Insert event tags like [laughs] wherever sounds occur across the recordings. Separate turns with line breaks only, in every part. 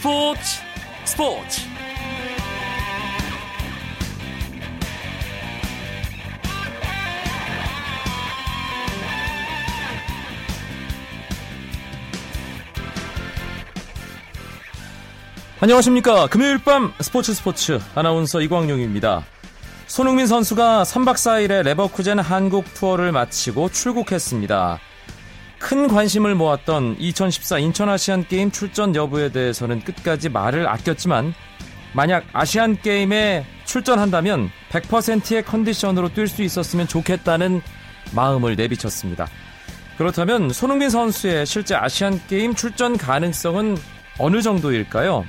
스포츠 스포츠. 안녕하십니까. 금요일 밤 스포츠 스포츠. 아나운서 이광용입니다. 손흥민 선수가 3박 4일의 레버쿠젠 한국 투어를 마치고 출국했습니다 큰 관심을 모았던 2014 인천 아시안 게임 출전 여부에 대해서는 끝까지 말을 아꼈지만 만약 아시안 게임에 출전한다면 100%의 컨디션으로 뛸 수 있었으면 좋겠다는 마음을 내비쳤습니다. 그렇다면 손흥민 선수의 실제 아시안 게임 출전 가능성은 어느 정도일까요?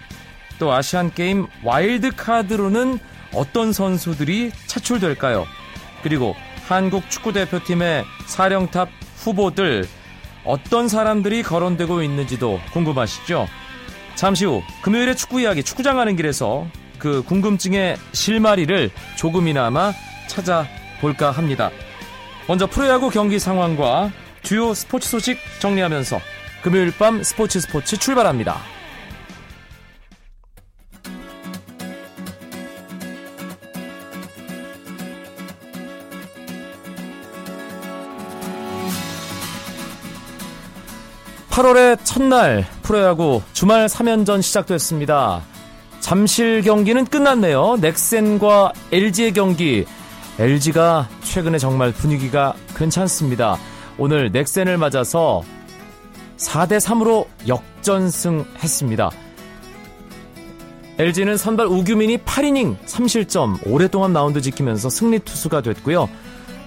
또 아시안 게임 와일드 카드로는 어떤 선수들이 차출될까요? 그리고 한국 축구 대표팀의 사령탑 후보들 어떤 사람들이 거론되고 있는지도 궁금하시죠? 잠시 후 금요일의 축구 이야기 축구장 가는 길에서 그 궁금증의 실마리를 조금이나마 찾아볼까 합니다. 먼저 프로야구 경기 상황과 주요 스포츠 소식 정리하면서 금요일 밤 스포츠 스포츠 출발합니다. 8월의 첫날 프로야구 주말 3연전 시작됐습니다. 잠실 경기는 끝났네요. 넥센과 LG의 경기. LG가 최근에 정말 분위기가 괜찮습니다. 오늘 넥센을 맞아서 4대 3으로 역전승했습니다. LG는 선발 우규민이 8이닝 3실점 오랫동안 마운드 지키면서 승리 투수가 됐고요.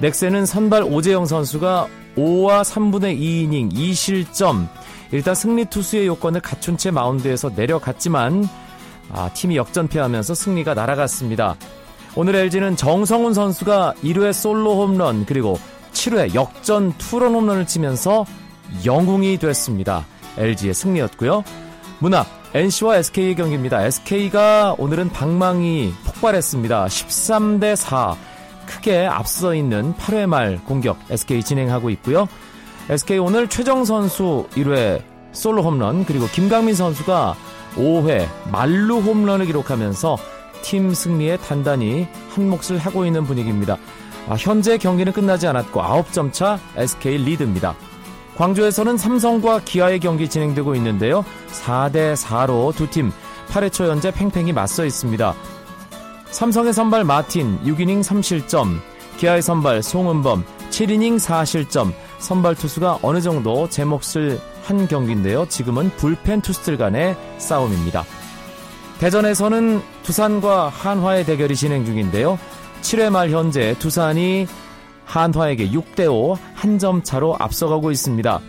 넥센은 선발 오재영 선수가 5와 3분의 2이닝 2실점 일단 승리 투수의 요건을 갖춘 채 마운드에서 내려갔지만 아, 팀이 역전패하면서 승리가 날아갔습니다. 오늘 LG는 정성훈 선수가 1회 솔로 홈런 그리고 7회 역전 투런 홈런을 치면서 영웅이 됐습니다. LG의 승리였고요. 문학 NC와 SK의 경기입니다. SK가 오늘은 방망이 폭발했습니다. 13대 4 크게 앞서 있는 8회 말 공격 SK 진행하고 있고요. SK 오늘 최정 선수 1회 솔로 홈런 그리고 김강민 선수가 5회 말루 홈런을 기록하면서 팀 승리에 단단히 한 몫을 하고 있는 분위기입니다. 아, 현재 경기는 끝나지 않았고 9점 차 SK 리드입니다. 광주에서는 삼성과 기아의 경기 진행되고 있는데요. 4대 4로 두 팀 8회 초 현재 팽팽히 맞서 있습니다. 삼성의 선발 마틴 6이닝 3실점, 기아의 선발 송은범 7이닝 4실점, 선발 투수가 어느 정도 제 몫을 한 경기인데요. 지금은 불펜 투수들 간의 싸움입니다. 대전에서는 두산과 한화의 대결이 진행 중인데요. 7회 말 현재 두산이 한화에게 6대5 한 점 차로 앞서가고 있습니다.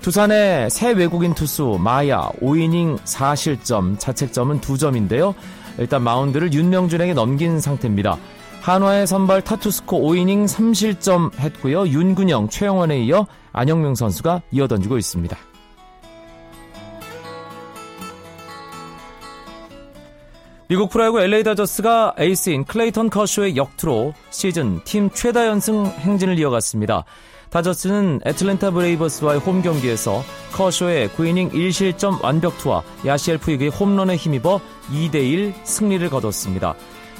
두산의 새 외국인 투수 마야 5이닝 4실점, 자책점은 2점인데요. 일단 마운드를 윤명준에게 넘긴 상태입니다. 한화의 선발 타투스코 5이닝 3실점 했고요. 윤근영, 최영환에 이어 안영명 선수가 이어던지고 있습니다. 미국 프로야구 LA 다저스가 에이스인 클레이턴 커쇼의 역투로 시즌 팀 최다 연승 행진을 이어갔습니다. 다저스는 애틀랜타 브레이버스와의 홈 경기에서 커쇼의 9이닝 1실점 완벽투와 야시엘 푸이그의 홈런에 힘입어 2대1 승리를 거뒀습니다.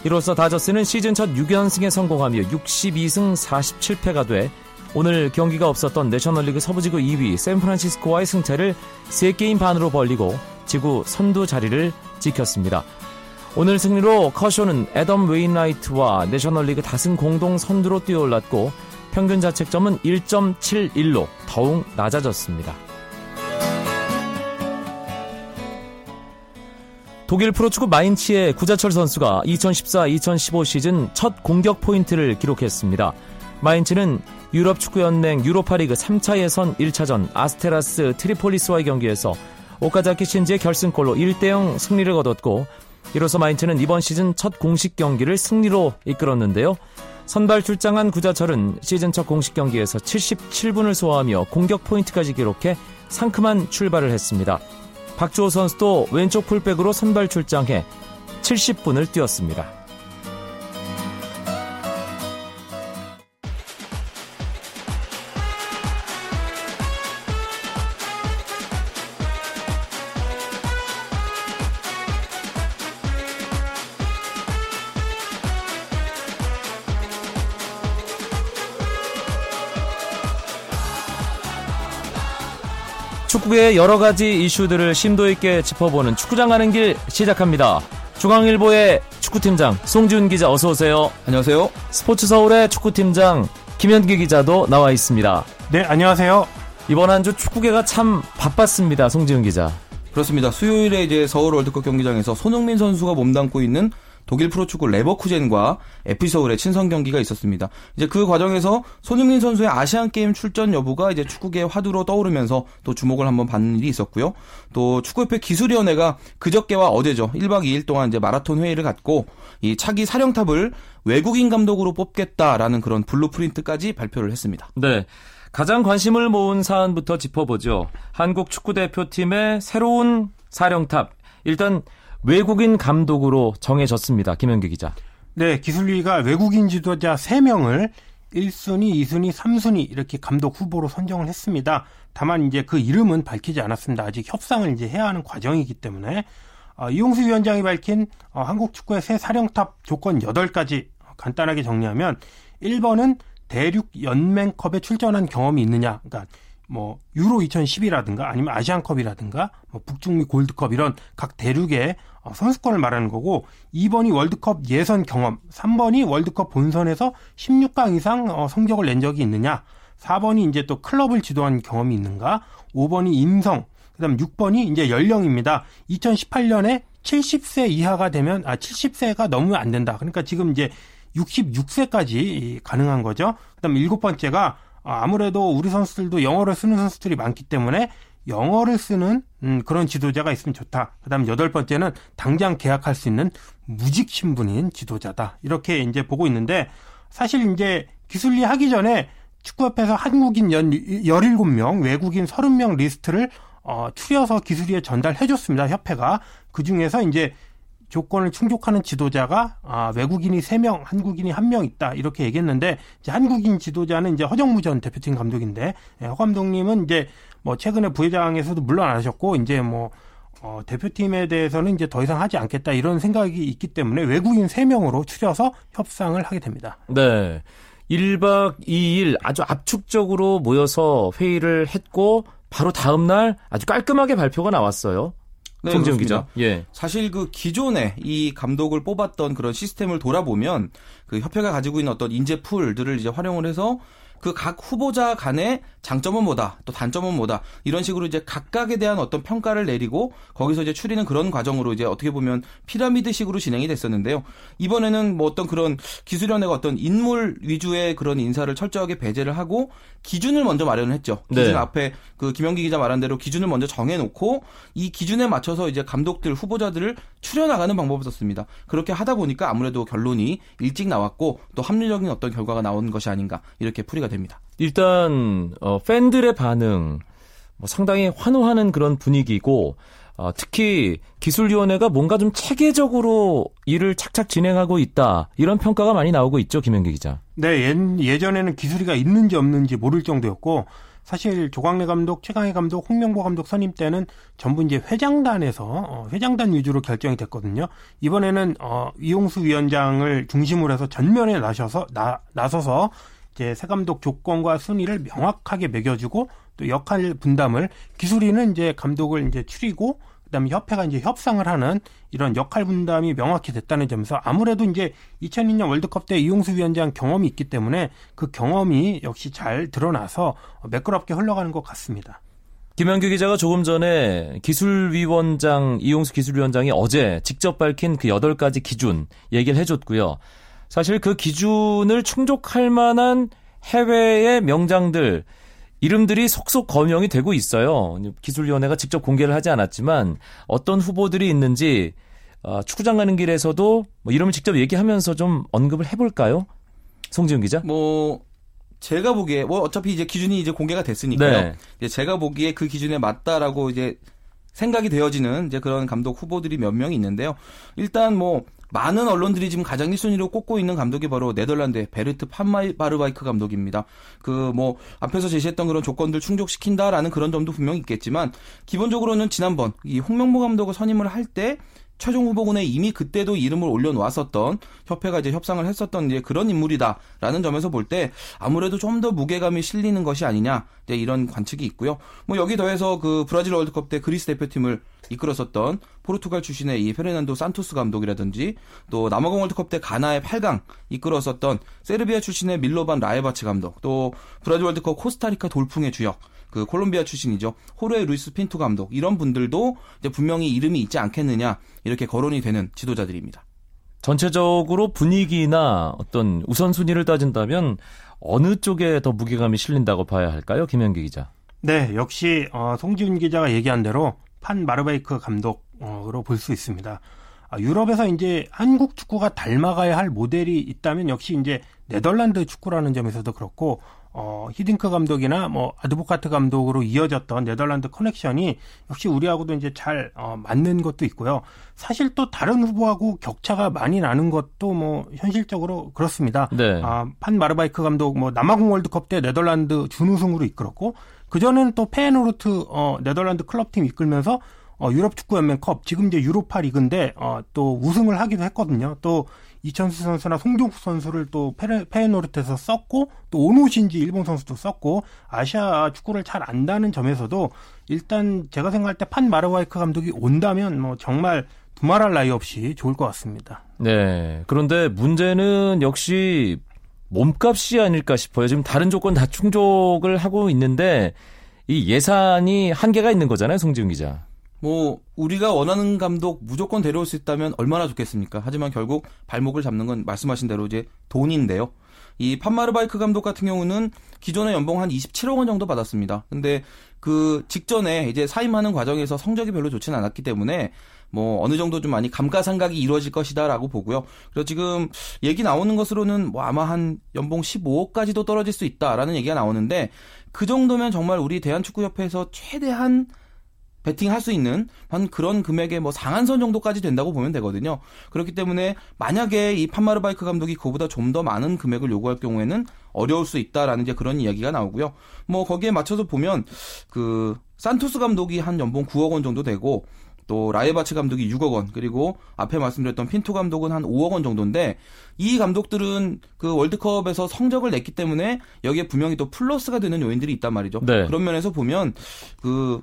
이로써 다저스는 시즌 첫 6연승에 성공하며 62승 47패가 돼 오늘 경기가 없었던 내셔널리그 서부지구 2위 샌프란시스코와의 승차를 3게임 반으로 벌리고 지구 선두 자리를 지켰습니다. 오늘 승리로 커쇼는 애덤 웨인라이트와 내셔널리그 다승 공동 선두로 뛰어올랐고 평균 자책점은 1.71로 더욱 낮아졌습니다. 독일 프로축구 마인츠의 구자철 선수가 2014-2015 시즌 첫 공격 포인트를 기록했습니다. 마인츠는 유럽 축구연맹 유로파리그 3차 예선 1차전 아스테라스 트리폴리스와의 경기에서 오카자키 신지의 결승골로 1대0 승리를 거뒀고 이로써 마인츠는 이번 시즌 첫 공식 경기를 승리로 이끌었는데요. 선발 출장한 구자철은 시즌 첫 공식 경기에서 77분을 소화하며 공격 포인트까지 기록해 상큼한 출발을 했습니다. 박주호 선수도 왼쪽 풀백으로 선발 출장해 70분을 뛰었습니다. 축구의 여러 가지 이슈들을 심도 있게 짚어보는 축구장 가는 길 시작합니다. 중앙일보의 축구팀장 송지훈 기자 어서 오세요.
안녕하세요.
스포츠 서울의 축구팀장 김현기 기자도 나와 있습니다.
네, 안녕하세요.
이번 한 주 축구계가 참 바빴습니다. 송지훈 기자.
그렇습니다. 수요일에 이제 서울 월드컵 경기장에서 손흥민 선수가 몸담고 있는 독일 프로축구 레버쿠젠과 FC 서울의 친선 경기가 있었습니다. 이제 그 과정에서 손흥민 선수의 아시안 게임 출전 여부가 이제 축구계의 화두로 떠오르면서 또 주목을 한번 받는 일이 있었고요. 또 축구협회 기술위원회가 그저께와 어제죠. 1박 2일 동안 이제 마라톤 회의를 갖고 이 차기 사령탑을 외국인 감독으로 뽑겠다라는 그런 블루프린트까지 발표를 했습니다.
네. 가장 관심을 모은 사안부터 짚어보죠. 한국 축구대표팀의 새로운 사령탑. 일단 외국인 감독으로 정해졌습니다. 김현기 기자.
네, 기술위가 외국인 지도자 3명을 1순위, 2순위, 3순위 이렇게 감독 후보로 선정을 했습니다. 다만 이제 그 이름은 밝히지 않았습니다. 아직 협상을 이제 해야 하는 과정이기 때문에 어, 이용수 위원장이 밝힌 어, 한국 축구의 새 사령탑 조건 8가지 간단하게 정리하면 1번은 대륙 연맹컵에 출전한 경험이 있느냐. 그러니까 뭐 유로 2010이라든가 아니면 아시안컵이라든가 뭐 북중미 골드컵 이런 각 대륙의 어, 선수권을 말하는 거고 2번이 월드컵 예선 경험, 3번이 월드컵 본선에서 16강 이상 어, 성적을 낸 적이 있느냐, 4번이 이제 또 클럽을 지도한 경험이 있는가, 5번이 인성, 그다음 6번이 이제 연령입니다. 2018년에 70세 이하가 되면 아 70세가 넘으면 안 된다. 그러니까 지금 이제 66세까지 가능한 거죠. 그다음 일곱 번째가 아, 아무래도 우리 선수들도 영어를 쓰는 선수들이 많기 때문에 영어를 쓰는 음, 그런 지도자가 있으면 좋다. 그다음 여덟 번째는 당장 계약할 수 있는 무직 신분인 지도자다. 이렇게 이제 보고 있는데 사실 이제 기술리 하기 전에 축구협회에서 한국인 연 17명, 외국인 30명 리스트를 어, 추려서 기술리에 전달해 줬습니다. 협회가. 그 중에서 이제 조건을 충족하는 지도자가 아, 외국인이 3명, 한국인이 1명 있다. 이렇게 얘기했는데 이제 한국인 지도자는 이제 허정무 전 대표팀 감독인데 예, 허 감독님은 이제 뭐 최근에 부회장에서도 물러나셨고 이제 뭐 어, 대표팀에 대해서는 이제 더 이상 하지 않겠다 이런 생각이 있기 때문에 외국인 3명으로 추려서 협상을 하게 됩니다.
네. 1박 2일 아주 압축적으로 모여서 회의를 했고 바로 다음 날 아주 깔끔하게 발표가 나왔어요. 네, 송지훈 기자.
예. 사실 그 기존에 이 감독을 뽑았던 그런 시스템을 돌아보면 그 협회가 가지고 있는 어떤 인재 풀들을 이제 활용을 해서 그 각 후보자 간의 장점은 뭐다, 또 단점은 뭐다 이런 식으로 이제 각각에 대한 어떤 평가를 내리고 거기서 이제 추리는 그런 과정으로 이제 어떻게 보면 피라미드식으로 진행이 됐었는데요. 이번에는 뭐 어떤 그런 기술위원회가 어떤 인물 위주의 그런 인사를 철저하게 배제를 하고 기준을 먼저 마련을 했죠. 기준 네. 앞에 그 김영기 기자 말한 대로 기준을 먼저 정해놓고 이 기준에 맞춰서 이제 감독들 후보자들을 추려나가는 방법을 썼습니다. 그렇게 하다 보니까 아무래도 결론이 일찍 나왔고 또 합리적인 어떤 결과가 나온 것이 아닌가 이렇게 풀이가 됩니다. 됩니다.
일단 어, 팬들의 반응 뭐 상당히 환호하는 그런 분위기고 어, 특히 기술위원회가 뭔가 좀 체계적으로 일을 착착 진행하고 있다 이런 평가가 많이 나오고 있죠 김현기 기자.
네 예, 전에는 기술이가 있는지 없는지 모를 정도였고 사실 조광래 감독, 최강희 감독, 홍명보 감독 선임 때는 전부 이제 회장단에서 어, 회장단 위주로 결정이 됐거든요. 이번에는 어, 이용수 위원장을 중심으로 해서 전면에 나셔서 나, 나서서 이제 새 감독 조건과 순위를 명확하게 매겨주고 또 역할 분담을 기술위는 이제 감독을 이제 추리고 그다음에 협회가 이제 협상을 하는 이런 역할 분담이 명확히 됐다는 점에서 아무래도 이제 2002년 월드컵 때 이용수 위원장 경험이 있기 때문에 그 경험이 역시 잘 드러나서 매끄럽게 흘러가는 것 같습니다.
김현규 기자가 조금 전에 기술위원장 이용수 기술위원장이 어제 직접 밝힌 그 8가지 기준 얘기를 해줬고요. 사실 그 기준을 충족할 만한 해외의 명장들 이름들이 속속 거명이 되고 있어요. 기술위원회가 직접 공개를 하지 않았지만 어떤 후보들이 있는지 어, 축구장 가는 길에서도 뭐 이름을 직접 얘기하면서 좀 언급을 해볼까요? 송지훈 기자.
뭐 제가 보기에 뭐 어차피 이제 기준이 이제 공개가 됐으니까요. 네. 제가 보기에 그 기준에 맞다라고 이제 생각이 되어지는 이제 그런 감독 후보들이 몇 명이 있는데요. 일단 뭐 많은 언론들이 지금 가장 1순위로 꼽고 있는 감독이 바로 네덜란드의 베르트 판마바르바이크 감독입니다. 그 뭐 앞에서 제시했던 그런 조건들 충족시킨다라는 그런 점도 분명히 있겠지만 기본적으로는 지난번 이 홍명보 감독을 선임을 할 때 최종 후보군에 이미 그때도 이름을 올려놓았었던 협회가 이제 협상을 했었던 이제 그런 인물이다라는 점에서 볼 때 아무래도 좀 더 무게감이 실리는 것이 아니냐 이제 이런 관측이 있고요. 뭐 여기 더해서 그 브라질 월드컵 때 그리스 대표팀을 이끌었었던 포르투갈 출신의 이 페르난도 산토스 감독이라든지 또 남아공 월드컵 때 가나의 8강 이끌었었던 세르비아 출신의 밀로반 라예바치 감독 또 브라질 월드컵 코스타리카 돌풍의 주역 그 콜롬비아 출신이죠. 호르헤 루이스 핀투 감독 이런 분들도 이제 분명히 이름이 있지 않겠느냐 이렇게 거론이 되는 지도자들입니다.
전체적으로 분위기나 어떤 우선순위를 따진다면 어느 쪽에 더 무게감이 실린다고 봐야 할까요, 김현기 기자?
네, 역시 어, 송지훈 기자가 얘기한 대로 판 마르베이크 감독으로 볼 수 있습니다. 아, 유럽에서 이제 한국 축구가 닮아가야 할 모델이 있다면 역시 이제 네덜란드 축구라는 점에서도 그렇고 어, 히딩크 감독이나 뭐 아드보카트 감독으로 이어졌던 네덜란드 커넥션이 역시 우리하고도 이제 잘 어, 맞는 것도 있고요. 사실 또 다른 후보하고 격차가 많이 나는 것도 뭐 현실적으로 그렇습니다. 네. 아, 판 마르바이크 감독 뭐 남아공 월드컵 때 네덜란드 준우승으로 이끌었고 그 전에는 또 페노르트 어, 네덜란드 클럽팀 이끌면서 어, 유럽 축구 연맹컵 지금 이제 유로파 리그인데 어, 또 우승을 하기도 했거든요. 또 이천수 선수나 송종국 선수를 또 페에노르트에서 썼고 또 오노신지 일본 선수도 썼고 아시아 축구를 잘 안다는 점에서도 일단 제가 생각할 때 판 마르와이크 감독이 온다면 뭐 정말 두말할 나위 없이 좋을 것 같습니다.
네. 그런데 문제는 역시 몸값이 아닐까 싶어요. 지금 다른 조건 다 충족을 하고 있는데 이 예산이 한계가 있는 거잖아요, 송지훈 기자.
뭐 우리가 원하는 감독 무조건 데려올 수 있다면 얼마나 좋겠습니까? 하지만 결국 발목을 잡는 건 말씀하신 대로 이제 돈인데요. 이 판마르바이크 감독 같은 경우는 기존의 연봉 한 27억 원 정도 받았습니다. 근데 그 직전에 이제 사임하는 과정에서 성적이 별로 좋지는 않았기 때문에 뭐 어느 정도 좀 많이 감가상각이 이루어질 것이다라고 보고요. 그래서 지금 얘기 나오는 것으로는 뭐 아마 한 연봉 15억까지도 떨어질 수 있다라는 얘기가 나오는데 그 정도면 정말 우리 대한축구협회에서 최대한 베팅할 수 있는 한 그런 금액의 뭐 상한선 정도까지 된다고 보면 되거든요. 그렇기 때문에 만약에 이 판마르바이크 감독이 그보다 좀 더 많은 금액을 요구할 경우에는 어려울 수 있다라는 이제 그런 이야기가 나오고요. 뭐 거기에 맞춰서 보면 그 산토스 감독이 한 연봉 9억 원 정도 되고 또 라이바츠 감독이 6억 원 그리고 앞에 말씀드렸던 핀토 감독은 한 5억 원 정도인데 이 감독들은 그 월드컵에서 성적을 냈기 때문에 여기에 분명히 또 플러스가 되는 요인들이 있단 말이죠. 네. 그런 면에서 보면 그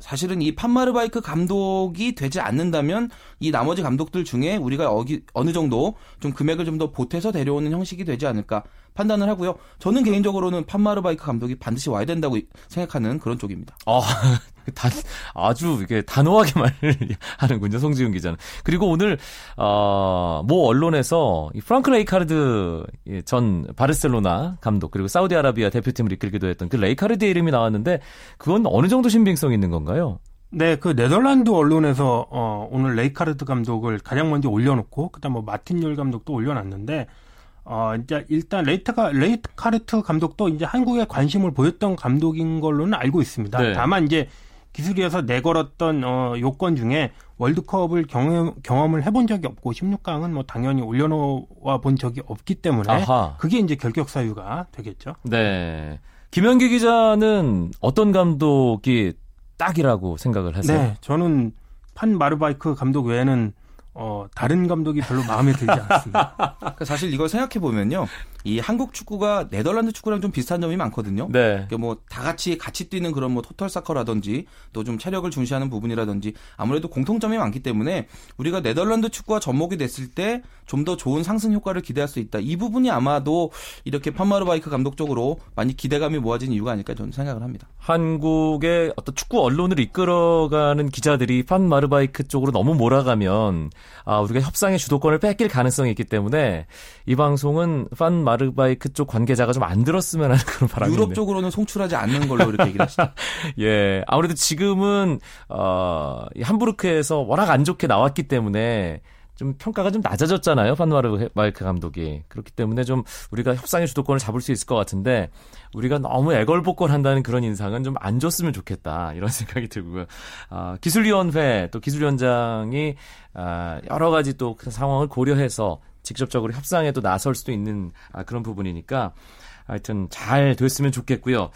사실은 이 판마르바이크 감독이 되지 않는다면 이 나머지 감독들 중에 우리가 어기, 어느 정도 좀 금액을 좀 더 보태서 데려오는 형식이 되지 않을까 판단을 하고요. 저는 개인적으로는 판마르바이크 감독이 반드시 와야 된다고 생각하는 그런 쪽입니다.
아, 단, 아주 이게 단호하게 [laughs] 말을 하는군요, 송지훈 기자는. 그리고 오늘, 어, 모 언론에서 이 프랑크 레이카르드 전 바르셀로나 감독, 그리고 사우디아라비아 대표팀을 이끌기도 했던 그 레이카르드의 이름이 나왔는데, 그건 어느 정도 신빙성이 있는 건가요?
네, 그 네덜란드 언론에서 어, 오늘 레이카르드 감독을 가장 먼저 올려놓고, 그다음 뭐 마틴 욜 감독도 올려놨는데, 어, 이제 일단 레이트가 레이카르트 감독도 이제 한국에 관심을 보였던 감독인 걸로는 알고 있습니다. 네. 다만 이제 기술위에서 내걸었던 어, 요건 중에 월드컵을 경험, 경험을 해본 적이 없고 16강은 뭐 당연히 올려놓아 본 적이 없기 때문에 아하. 그게 이제 결격 사유가 되겠죠.
네. 김현기 기자는 어떤 감독이 딱이라고 생각을 하세요? 네,
저는 판 마르바이크 감독 외에는 어, 다른 감독이 별로 마음에 들지 않습니다. [laughs]
사실 이걸 생각해 보면요. 이 한국 축구가 네덜란드 축구랑 좀 비슷한 점이 많거든요. 네. 그러니까 뭐다 같이 같이 뛰는 그런 뭐 토탈 사커라든지 또 좀 체력을 중시하는 부분이라든지 아무래도 공통점이 많기 때문에 우리가 네덜란드 축구와 접목이 됐을 때 좀 더 좋은 상승 효과를 기대할 수 있다. 이 부분이 아마도 이렇게 판마르바이크 감독 쪽으로 많이 기대감이 모아진 이유가 아닐까 저는 생각을 합니다.
한국의 어떤 축구 언론을 이끌어가는 기자들이 판마르바이크 쪽으로 너무 몰아가면 아, 우리가 협상의 주도권을 뺏길 가능성이 있기 때문에 이 방송은 판마 르바이크 쪽 관계자가 좀 안 들었으면 하는 그런 바람이
유럽 쪽으로는 송출하지 않는 걸로 이렇게 얘기를 하시죠. [laughs]
예. 아무래도 지금은 어, 함부르크에서 워낙 안 좋게 나왔기 때문에 좀 평가가 좀 낮아졌잖아요. 판마르바이크 감독이. 그렇기 때문에 좀 우리가 협상의 주도권을 잡을 수 있을 것 같은데 우리가 너무 애걸복걸 한다는 그런 인상은 좀 안 줬으면 좋겠다. 이런 [laughs] 생각이 들고요. 아, 기술위원회 또 기술위원장이 아, 여러 가지 또 그 상황을 고려해서 직접적으로 협상에 도 나설 수도 있는 아, 그런 부분이니까 하여튼 잘 됐으면 좋겠고요.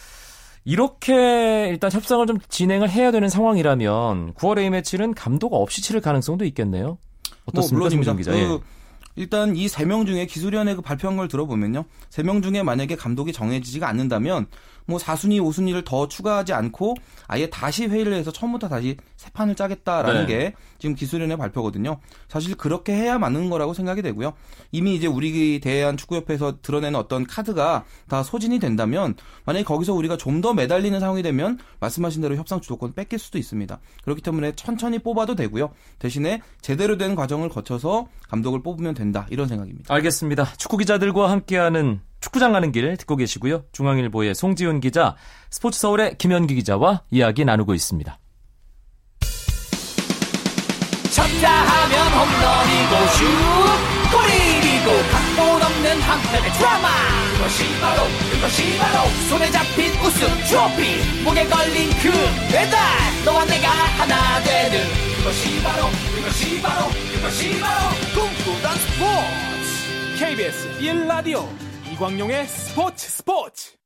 이렇게 일단 협상을 좀 진행을 해야 되는 상황이라면 9월 A매치는 감독 없이 치를 가능성도 있겠네요. 어떻습니까,
뭐 물론입니다.
기자?
그,
예.
일단 이 세 명 중에 기술위원회 그 발표한 걸 들어보면요. 세 명 중에 만약에 감독이 정해지지가 않는다면 뭐 4순위, 5순위를 더 추가하지 않고 아예 다시 회의를 해서 처음부터 다시 새 판을 짜겠다라는
네.
게 지금 기술위원회 발표거든요. 사실 그렇게 해야 맞는 거라고 생각이 되고요. 이미 이제 우리 대한 축구협회에서 드러내는 어떤 카드가 다 소진이 된다면 만약에 거기서 우리가 좀 더 매달리는 상황이 되면 말씀하신 대로 협상 주도권 뺏길 수도 있습니다. 그렇기 때문에 천천히 뽑아도 되고요. 대신에 제대로 된 과정을 거쳐서 감독을 뽑으면 된다 이런 생각입니다.
알겠습니다. 축구 기자들과 함께하는 축구장 가는 길 듣고 계시고요. 중앙일보의 송지훈 기자, 스포츠 서울의 김현기 기자와 이야기 나누고 있습니다.
쳤다 하면 홈런이고 슛 골이고 각본 없는 한편의 드라마 그것이 바로 그것이 바로 손에 잡힌 우승 트로피 목에 걸린 그 배달 너와 내가 하나 되는 그것이 바로 그것이 바로 그것이 바로 꿈꾸던 스포츠 KBS 1라디오 이광용의 스포츠 스포츠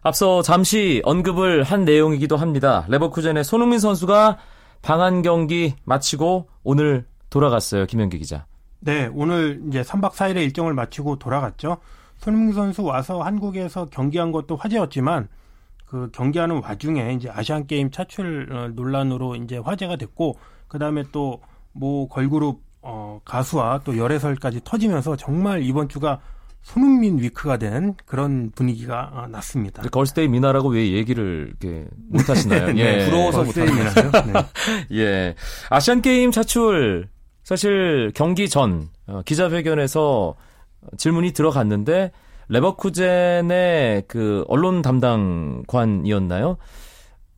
앞서 잠시 언급을 한 내용이기도 합니다. 레버쿠젠의 손흥민 선수가 방한 경기 마치고 오늘 돌아갔어요. 김현기 기자.
네, 오늘 이제 3박 4일의 일정을 마치고 돌아갔죠. 손흥민 선수 와서 한국에서 경기한 것도 화제였지만 그 경기하는 와중에 이제 아시안 게임 차출 어, 논란으로 이제 화제가 됐고 그다음에 또 모 걸그룹 어 가수와 또 열애설까지 터지면서 정말 이번 주가 손흥민 위크가 된 그런 분위기가 어, 났습니다.
걸스데이 미나라고 왜 얘기를 이렇게 못 하시나요? [laughs]
네,
부러워서
못하죠. 네. [laughs]
예. 아시안 게임 차출 사실 경기 전 어, 기자회견에서 질문이 들어갔는데 레버쿠젠의 그 언론 담당관이었나요?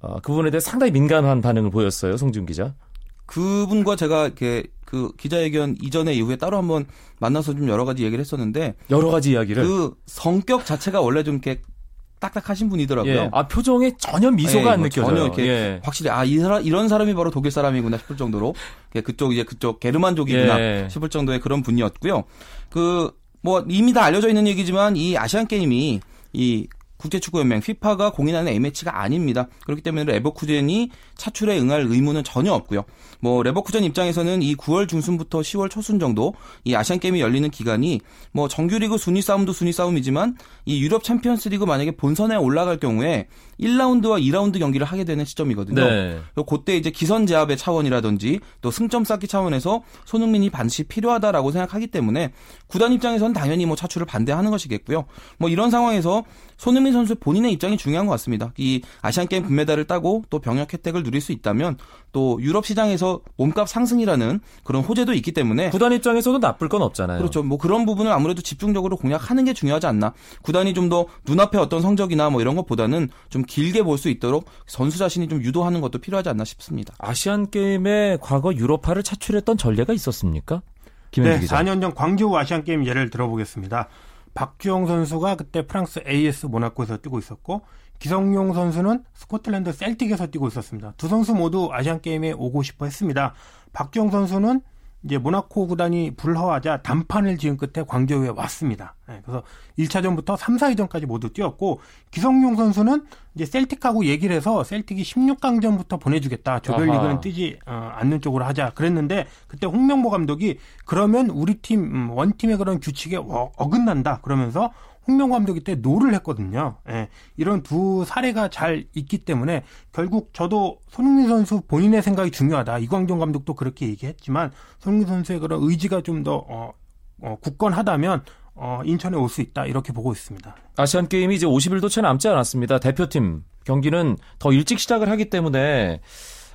어, 그 부분에 대해 상당히 민감한 반응을 보였어요, 송지훈 기자.
그분과 제가 이렇게 그 기자회견 이전에 이후에 따로 한번 만나서 좀 여러 가지 얘기를 했었는데
여러 가지 이야기를.
그 성격 자체가 원래 좀 이렇게 딱딱하신 분이더라고요.
예. 아 표정에 전혀 미소가
예, 안뭐
느껴져요.
전혀 이렇게
예.
확실히 아 이 사람 이런 사람이 바로 독일 사람이구나 싶을 정도로 예, 그쪽 이제 그쪽 게르만족이구나
예.
싶을 정도의 그런 분이었고요. 그 뭐 이미 다 알려져 있는 얘기지만 이 아시안 게임이 이 국제축구연맹 FIFA가 공인하는 A매치가 아닙니다. 그렇기 때문에 레버쿠젠이 차출에 응할 의무는 전혀 없고요. 뭐 레버쿠젠 입장에서는 이 9월 중순부터 10월 초순 정도 이 아시안 게임이 열리는 기간이 뭐 정규리그 순위 싸움도 순위 싸움이지만 이 유럽 챔피언스리그 만약에 본선에 올라갈 경우에 1라운드와 2라운드 경기를 하게 되는 시점이거든요.
네.
그때 이제 기선 제압의 차원이라든지 또 승점 쌓기 차원에서 손흥민이 반드시 필요하다라고 생각하기 때문에 구단 입장에서는 당연히 뭐 차출을 반대하는 것이겠고요. 뭐 이런 상황에서 손흥민 선수 본인의 입장이 중요한 것 같습니다. 이 아시안 게임 금메달을 따고 또 병역 혜택을 누릴 수 있다면 또 유럽 시장에서 몸값 상승이라는 그런 호재도 있기 때문에
구단 입장에서도 나쁠 건 없잖아요.
그렇죠. 뭐 그런 부분을 아무래도 집중적으로 공략하는 게 중요하지 않나. 구단이 좀 더 눈앞에 어떤 성적이나 뭐 이런 것보다는 좀 길게 볼 수 있도록 선수 자신이 좀 유도하는 것도 필요하지 않나 싶습니다.
아시안 게임에 과거 유로파를 차출했던 전례가 있었습니까?
네,
기자.
4년 전 광저우 아시안 게임 예를 들어보겠습니다. 박주영 선수가 그때 프랑스 AS 모나코에서 뛰고 있었고 기성용 선수는 스코틀랜드 셀틱에서 뛰고 있었습니다. 두 선수 모두 아시안 게임에 오고 싶어 했습니다. 박주영 선수는 이제 모나코 구단이 불허하자 단판을 지은 끝에 광저우에 왔습니다. 네, 그래서 1차전부터 3, 4위전까지 모두 뛰었고 기성용 선수는 이제 셀틱하고 얘기를 해서 셀틱이 16강전부터 보내주겠다. 조별리그는
아하.
뛰지 어, 않는 쪽으로 하자 그랬는데 그때 홍명보 감독이 그러면 우리 팀 음, 원팀의 그런 규칙에 어, 어긋난다 그러면서 홍명보 감독이 때 no를 했거든요. 예, 이런 두 사례가 잘 있기 때문에 결국 저도 손흥민 선수 본인의 생각이 중요하다. 이광종 감독도 그렇게 얘기했지만 손흥민 선수의 그런 의지가 좀더 어, 어, 굳건하다면 어, 인천에 올 수 있다 이렇게 보고 있습니다.
아시안 게임이 이제 50일도 채 남지 않았습니다. 대표팀 경기는 더 일찍 시작을 하기 때문에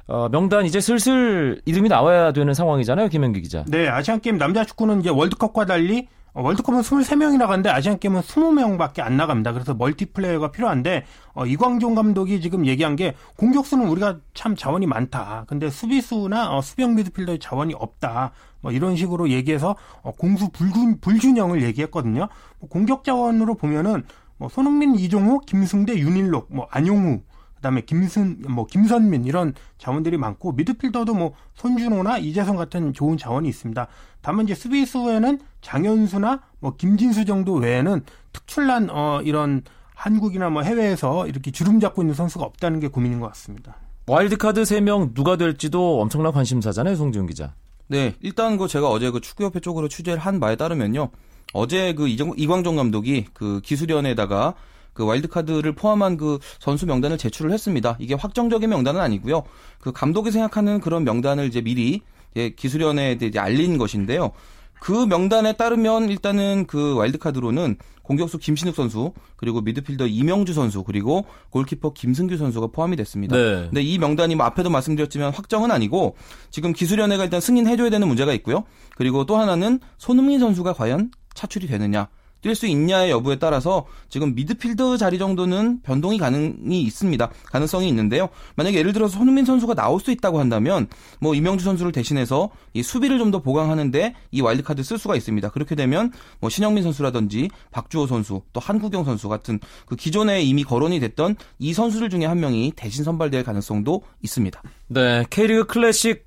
어, 명단 이제 슬슬 이름이 나와야 되는 상황이잖아요, 김현기 기자.
네, 아시안 게임 남자 축구는 이제 월드컵과 달리 어, 월드컵은 23명이 나가는데 아시안 게임은 20명밖에 안 나갑니다. 그래서 멀티플레이어가 필요한데 어, 이광종 감독이 지금 얘기한 게 공격수는 우리가 참 자원이 많다. 근데 수비수나 어, 수비형 미드필더의 자원이 없다. 뭐 이런 식으로 얘기해서 어, 공수 불균, 불균형을 얘기했거든요. 뭐 공격 자원으로 보면은 뭐 손흥민, 이종호, 김승대, 윤일록, 뭐 안용우 그다음에 김순 뭐 김선민 이런 자원들이 많고 미드필더도 뭐 손준호나 이재성 같은 좋은 자원이 있습니다. 다만 이제 수비수에는 장현수나 뭐 김진수 정도 외에는 특출난 어 이런 한국이나 뭐 해외에서 이렇게 주름 잡고 있는 선수가 없다는 게 고민인 것 같습니다.
와일드카드 3명 누가 될지도 엄청난 관심사잖아요, 송지훈 기자.
네, 일단 그 제가 어제 그 축구협회 쪽으로 취재를 한 바에 따르면요. 어제 그 이광종 감독이 그 기술위원회에다가 그 와일드카드를 포함한 그 선수 명단을 제출을 했습니다. 이게 확정적인 명단은 아니고요. 그 감독이 생각하는 그런 명단을 이제 미리 이제 기술위원회에 이제 알린 것인데요. 그 명단에 따르면 일단은 그 와일드카드로는 공격수 김신욱 선수 그리고 미드필더 이명주 선수 그리고 골키퍼 김승규 선수가 포함이 됐습니다.
네.
근데 이 명단이 뭐 앞에도 말씀드렸지만 확정은 아니고 지금 기술위원회가 일단 승인해줘야 되는 문제가 있고요. 그리고 또 하나는 손흥민 선수가 과연 차출이 되느냐 뛸 수 있냐의 여부에 따라서 지금 미드필더 자리 정도는 변동이 가능이 있습니다. 가능성이 있는데요. 만약에 예를 들어서 손흥민 선수가 나올 수 있다고 한다면 뭐 이명주 선수를 대신해서 이 수비를 좀 더 보강하는데 이 와일드카드 쓸 수가 있습니다. 그렇게 되면 뭐 신영민 선수라든지 박주호 선수 또 한국영 선수 같은 그 기존에 이미 거론이 됐던 이 선수들 중에 한 명이 대신 선발될 가능성도 있습니다.
네, K리그 클래식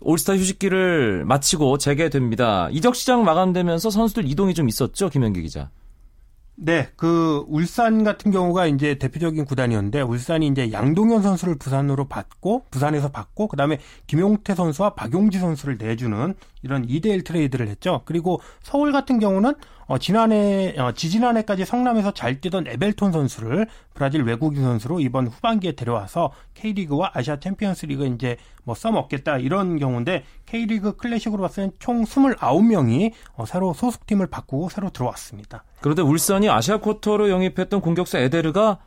올스타 휴식기를 마치고 재개됩니다. 이적 시장 마감되면서 선수들 이동이 좀 있었죠, 김현기 기자.
네, 그 울산 같은 경우가 이제 대표적인 구단이었는데 울산이 이제 양동현 선수를 부산으로 받고 부산에서 받고 그다음에 김용태 선수와 박용지 선수를 내주는 이런 2대1 트레이드를 했죠. 그리고 서울 같은 경우는 어, 지난해 어, 지지난해까지 성남에서 잘 뛰던 에벨톤 선수를 브라질 외국인 선수로 이번 후반기에 데려와서 K리그와 아시아 챔피언스리그 이제 뭐 써먹겠다 이런 경우인데 K리그 클래식으로 봤을 땐 총 29명이 어, 새로 소속팀을 바꾸고 새로 들어왔습니다.
그런데 울산이 아시아 쿼터로 영입했던 공격수 에데르가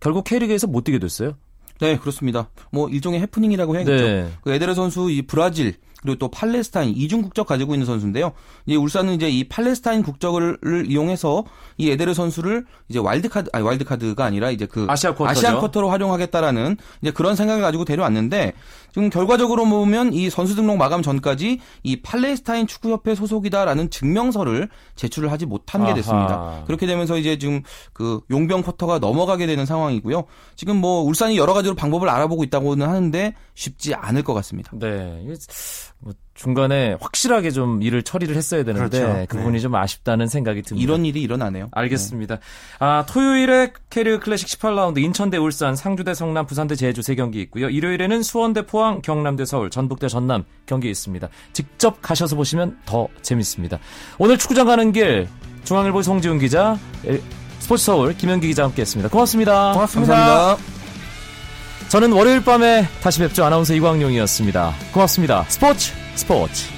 결국 K리그에서 못 뛰게 됐어요.
네, 그렇습니다. 뭐 일종의 해프닝이라고 해야겠죠.
네.
그 에데르 선수 이 브라질 그리고 또 팔레스타인 이중 국적 가지고 있는 선수인데요. 이제 울산은 이제 이 팔레스타인 국적을 이용해서 이 에데르 선수를 이제 와일드카드 아니 와일드카드가 아니라 이제 그
아시아
쿼터로 활용하겠다라는 이제 그런 생각을 가지고 데려왔는데 지금 결과적으로 보면 이 선수 등록 마감 전까지 이 팔레스타인 축구협회 소속이다라는 증명서를 제출을 하지 못한 게
아하.
됐습니다. 그렇게 되면서 이제 지금 그 용병 쿼터가 넘어가게 되는 상황이고요. 지금 뭐 울산이 여러 가지로 방법을 알아보고 있다고는 하는데 쉽지 않을 것 같습니다.
네. 뭐 중간에 확실하게 좀 일을 처리를 했어야 되는데
그렇죠.
그 부분이 좀 아쉽다는 생각이 듭니다.
이런 일이 일어나네요.
알겠습니다. 아, 토요일에 캐리어 클래식 18라운드 인천 대 울산, 상주 대 성남, 부산 대 제주 세 경기 있고요. 일요일에는 수원 대 포항, 경남 대 서울, 전북 대 전남 경기 있습니다. 직접 가셔서 보시면 더 재밌습니다. 오늘 축구장 가는 길 중앙일보 송지훈 기자, 에, 스포츠 서울 김현기 기자 함께했습니다. 고맙습니다.
고맙습니다.
감사합니다.
저는 월요일 밤에 다시 뵙죠. 아나운서 이광용이었습니다. 고맙습니다. 스포츠 스포츠.